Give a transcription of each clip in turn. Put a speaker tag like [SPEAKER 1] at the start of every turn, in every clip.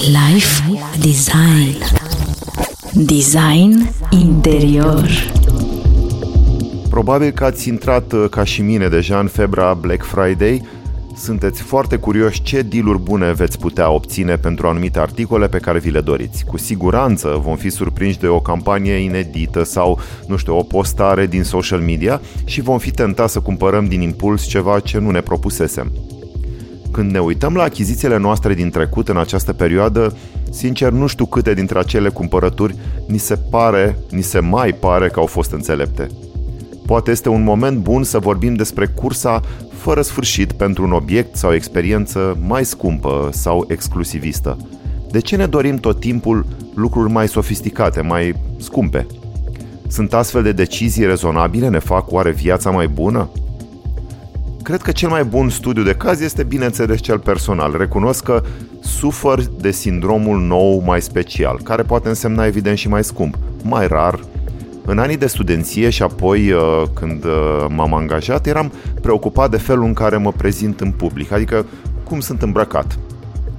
[SPEAKER 1] Life Design Design interior
[SPEAKER 2] Probabil că ați intrat uh, ca și mine deja în febra Black Friday. Sunteți foarte curioși ce dealuri bune veți putea obține pentru anumite articole pe care vi le doriți. Cu siguranță vom fi surprinși de o campanie inedită sau, nu știu, o postare din social media și vom fi tentați să cumpărăm din impuls ceva ce nu ne propusesem. Când ne uităm la achizițiile noastre din trecut în această perioadă, sincer nu știu câte dintre acele cumpărături ni se pare, ni se mai pare că au fost înțelepte. Poate este un moment bun să vorbim despre cursa fără sfârșit pentru un obiect sau experiență mai scumpă sau exclusivistă. De ce ne dorim tot timpul lucruri mai sofisticate, mai scumpe? Sunt astfel de decizii rezonabile? Ne fac oare viața mai bună? Cred că cel mai bun studiu de caz este, bineînțeles, cel personal. Recunosc că sufăr de sindromul nou mai special, care poate însemna evident și mai scump, mai rar. În anii de studenție și apoi uh, când uh, m-am angajat, eram preocupat de felul în care mă prezint în public, adică cum sunt îmbrăcat.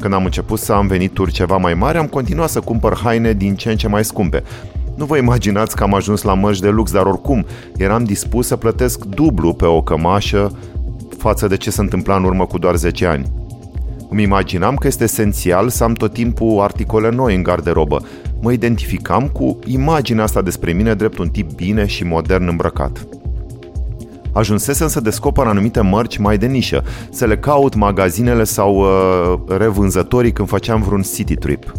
[SPEAKER 2] Când am început să am venituri ceva mai mari, am continuat să cumpăr haine din ce în ce mai scumpe. Nu vă imaginați că am ajuns la măști de lux, dar oricum eram dispus să plătesc dublu pe o cămașă față de ce se întâmpla în urmă cu doar 10 ani. Îmi imaginam că este esențial să am tot timpul articole noi în garderobă. Mă identificam cu imaginea asta despre mine drept un tip bine și modern îmbrăcat. Ajunsesem să descoper anumite mărci mai de nișă, să le caut magazinele sau uh, revânzătorii când făceam vreun city trip.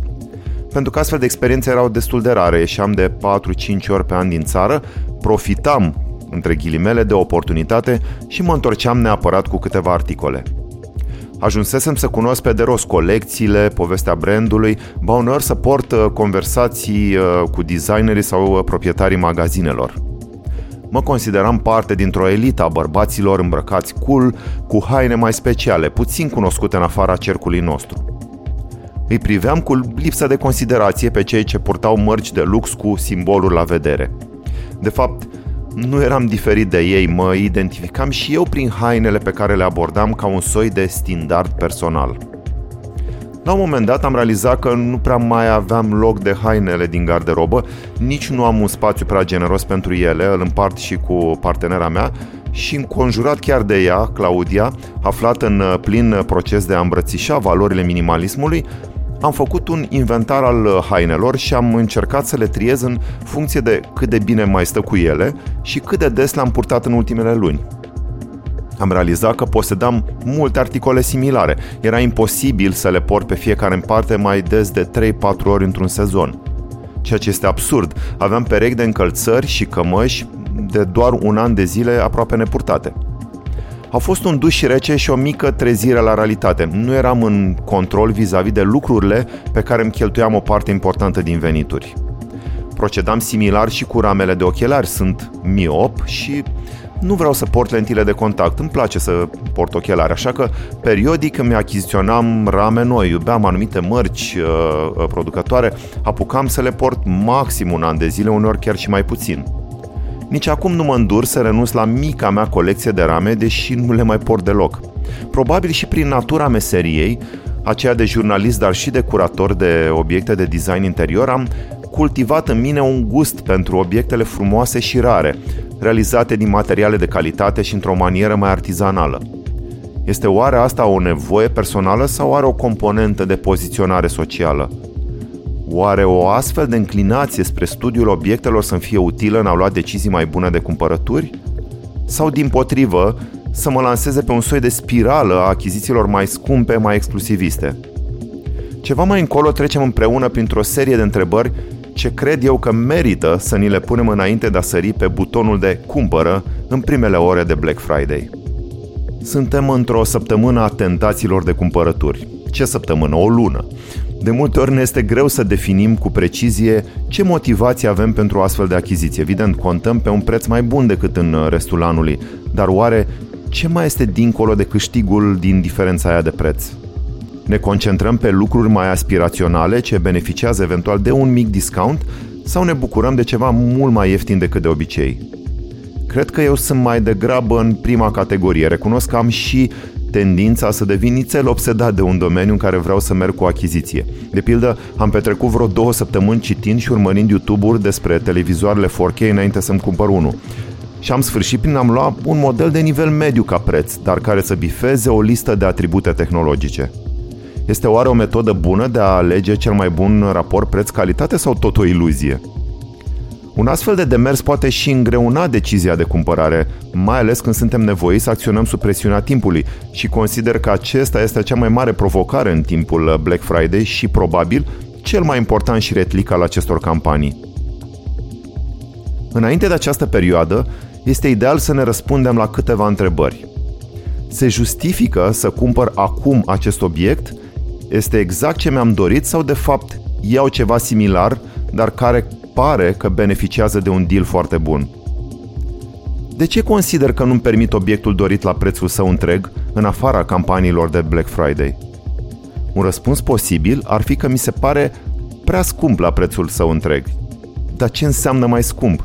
[SPEAKER 2] Pentru că astfel de experiențe erau destul de rare, ieșeam de 4-5 ori pe an din țară, profitam între ghilimele, de oportunitate și mă întorceam neapărat cu câteva articole. Ajunsesem să cunosc pe de rost colecțiile, povestea brandului, ba uneori să port uh, conversații uh, cu designerii sau uh, proprietarii magazinelor. Mă consideram parte dintr-o elită a bărbaților îmbrăcați cool, cu haine mai speciale, puțin cunoscute în afara cercului nostru. Îi priveam cu lipsă de considerație pe cei ce purtau mărci de lux cu simboluri la vedere. De fapt, nu eram diferit de ei, mă identificam și eu prin hainele pe care le abordam ca un soi de standard personal. La un moment dat am realizat că nu prea mai aveam loc de hainele din garderobă, nici nu am un spațiu prea generos pentru ele, îl împart și cu partenera mea și înconjurat chiar de ea, Claudia, aflat în plin proces de a îmbrățișa valorile minimalismului, am făcut un inventar al uh, hainelor și am încercat să le triez în funcție de cât de bine mai stă cu ele și cât de des le-am purtat în ultimele luni. Am realizat că posedam multe articole similare. Era imposibil să le port pe fiecare în parte mai des de 3-4 ori într-un sezon. Ceea ce este absurd. Aveam perechi de încălțări și cămăși de doar un an de zile aproape nepurtate. A fost un duș rece și o mică trezire la realitate. Nu eram în control vis-a-vis de lucrurile pe care îmi cheltuiam o parte importantă din venituri. Procedam similar și cu ramele de ochelari. Sunt miop și nu vreau să port lentile de contact, îmi place să port ochelari, așa că periodic îmi achiziționam rame noi, iubeam anumite mărci uh, uh producătoare, apucam să le port maxim un an de zile, uneori chiar și mai puțin. Nici acum nu mă îndur să renunț la mica mea colecție de rame, deși nu le mai port deloc. Probabil și prin natura meseriei, aceea de jurnalist, dar și de curator de obiecte de design interior, am cultivat în mine un gust pentru obiectele frumoase și rare, realizate din materiale de calitate și într-o manieră mai artizanală. Este oare asta o nevoie personală sau are o componentă de poziționare socială? Oare o astfel de înclinație spre studiul obiectelor să-mi fie utilă în a lua decizii mai bune de cumpărături? Sau, din potrivă, să mă lanseze pe un soi de spirală a achizițiilor mai scumpe, mai exclusiviste? Ceva mai încolo trecem împreună printr-o serie de întrebări ce cred eu că merită să ni le punem înainte de a sări pe butonul de cumpără în primele ore de Black Friday. Suntem într-o săptămână a tentațiilor de cumpărături. Ce săptămână? O lună. De multe ori ne este greu să definim cu precizie ce motivație avem pentru astfel de achiziție. Evident, contăm pe un preț mai bun decât în restul anului, dar oare ce mai este dincolo de câștigul din diferența aia de preț? Ne concentrăm pe lucruri mai aspiraționale ce beneficiază eventual de un mic discount sau ne bucurăm de ceva mult mai ieftin decât de obicei? Cred că eu sunt mai degrabă în prima categorie. Recunosc că am și tendința să devin nițel obsedat de un domeniu în care vreau să merg cu o achiziție. De pildă, am petrecut vreo două săptămâni citind și urmărind YouTube-uri despre televizoarele 4K înainte să-mi cumpăr unul. Și am sfârșit prin am lua un model de nivel mediu ca preț, dar care să bifeze o listă de atribute tehnologice. Este oare o metodă bună de a alege cel mai bun raport preț-calitate sau tot o iluzie? Un astfel de demers poate și îngreuna decizia de cumpărare, mai ales când suntem nevoiți să acționăm sub presiunea timpului și consider că acesta este cea mai mare provocare în timpul Black Friday și probabil cel mai important și retlic al acestor campanii. Înainte de această perioadă, este ideal să ne răspundem la câteva întrebări. Se justifică să cumpăr acum acest obiect? Este exact ce mi-am dorit sau de fapt iau ceva similar, dar care pare că beneficiază de un deal foarte bun. De ce consider că nu-mi permit obiectul dorit la prețul său întreg, în afara campaniilor de Black Friday? Un răspuns posibil ar fi că mi se pare prea scump la prețul său întreg. Dar ce înseamnă mai scump?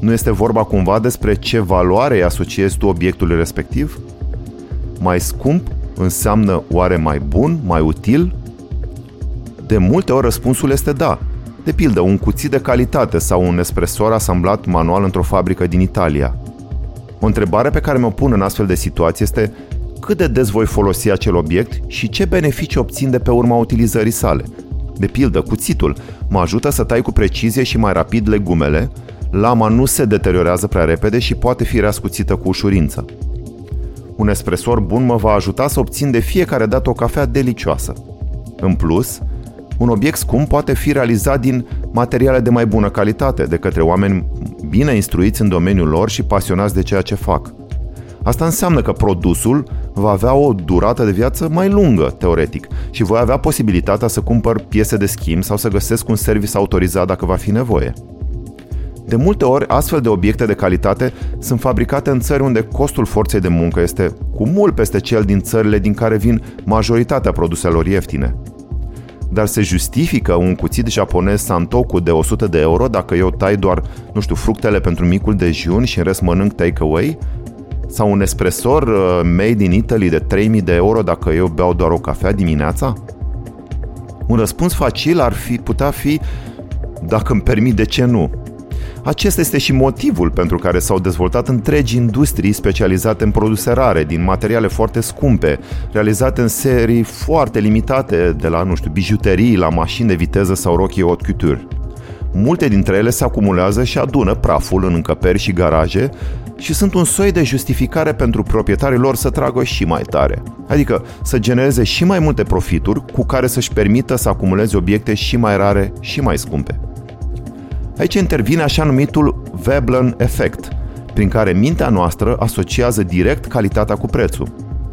[SPEAKER 2] Nu este vorba cumva despre ce valoare asociezi tu obiectului respectiv? Mai scump înseamnă oare mai bun, mai util? De multe ori răspunsul este da, de pildă, un cuțit de calitate sau un espresor asamblat manual într-o fabrică din Italia. O întrebare pe care mi-o pun în astfel de situații este cât de des voi folosi acel obiect și ce beneficii obțin de pe urma utilizării sale. De pildă, cuțitul mă ajută să tai cu precizie și mai rapid legumele, lama nu se deteriorează prea repede și poate fi reascuțită cu ușurință. Un espresor bun mă va ajuta să obțin de fiecare dată o cafea delicioasă. În plus, un obiect scump poate fi realizat din materiale de mai bună calitate, de către oameni bine instruiți în domeniul lor și pasionați de ceea ce fac. Asta înseamnă că produsul va avea o durată de viață mai lungă, teoretic, și voi avea posibilitatea să cumpăr piese de schimb sau să găsesc un service autorizat dacă va fi nevoie. De multe ori, astfel de obiecte de calitate sunt fabricate în țări unde costul forței de muncă este cu mult peste cel din țările din care vin majoritatea produselor ieftine dar se justifică un cuțit japonez Santoku de 100 de euro dacă eu tai doar, nu știu, fructele pentru micul dejun și în rest mănânc takeaway? Sau un espresor uh, made in Italy de 3000 de euro dacă eu beau doar o cafea dimineața? Un răspuns facil ar fi putea fi dacă îmi permit, de ce nu? Acesta este și motivul pentru care s-au dezvoltat întregi industrii specializate în produse rare, din materiale foarte scumpe, realizate în serii foarte limitate, de la, nu știu, bijuterii la mașini de viteză sau rochii haute couture. Multe dintre ele se acumulează și adună praful în încăperi și garaje și sunt un soi de justificare pentru proprietarii lor să tragă și mai tare. Adică să genereze și mai multe profituri cu care să-și permită să acumuleze obiecte și mai rare și mai scumpe. Aici intervine așa numitul Veblen efect, prin care mintea noastră asociază direct calitatea cu prețul.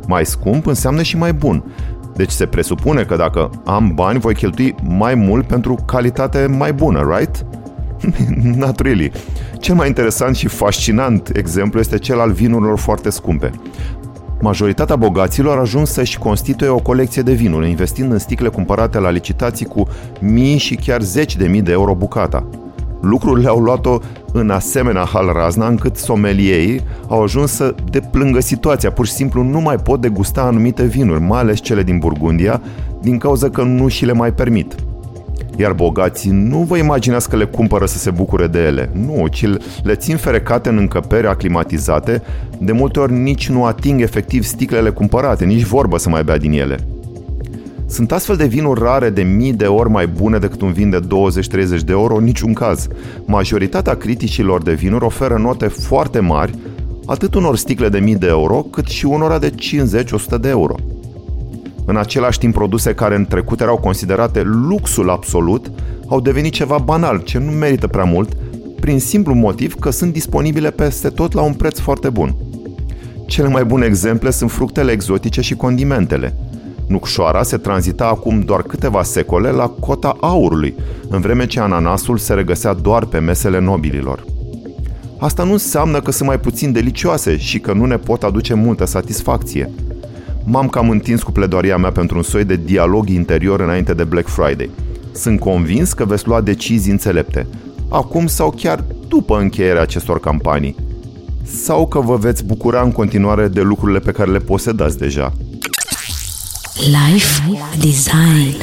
[SPEAKER 2] Mai scump înseamnă și mai bun. Deci se presupune că dacă am bani, voi cheltui mai mult pentru calitate mai bună, right? Not really. Cel mai interesant și fascinant exemplu este cel al vinurilor foarte scumpe. Majoritatea bogaților ajung să-și constituie o colecție de vinuri, investind în sticle cumpărate la licitații cu mii și chiar zeci de mii de euro bucata. Lucrurile au luat-o în asemenea hal razna încât somelierii au ajuns să deplângă situația. Pur și simplu nu mai pot degusta anumite vinuri, mai ales cele din Burgundia, din cauza că nu și le mai permit. Iar bogații nu vă imaginați că le cumpără să se bucure de ele. Nu, ci le țin ferecate în încăperi aclimatizate, de multe ori nici nu ating efectiv sticlele cumpărate, nici vorbă să mai bea din ele. Sunt astfel de vinuri rare de mii de ori mai bune decât un vin de 20-30 de euro în niciun caz. Majoritatea criticilor de vinuri oferă note foarte mari, atât unor sticle de mii de euro, cât și unora de 50-100 de euro. În același timp, produse care în trecut erau considerate luxul absolut, au devenit ceva banal, ce nu merită prea mult, prin simplu motiv că sunt disponibile peste tot la un preț foarte bun. Cele mai bune exemple sunt fructele exotice și condimentele – Nucșoara se tranzita acum doar câteva secole la cota aurului, în vreme ce ananasul se regăsea doar pe mesele nobililor. Asta nu înseamnă că sunt mai puțin delicioase și că nu ne pot aduce multă satisfacție. M-am cam întins cu pledoaria mea pentru un soi de dialog interior înainte de Black Friday. Sunt convins că veți lua decizii înțelepte, acum sau chiar după încheierea acestor campanii. sau că vă veți bucura în continuare de lucrurile pe care le posedați deja.
[SPEAKER 1] Life Design.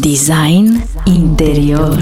[SPEAKER 1] Design interior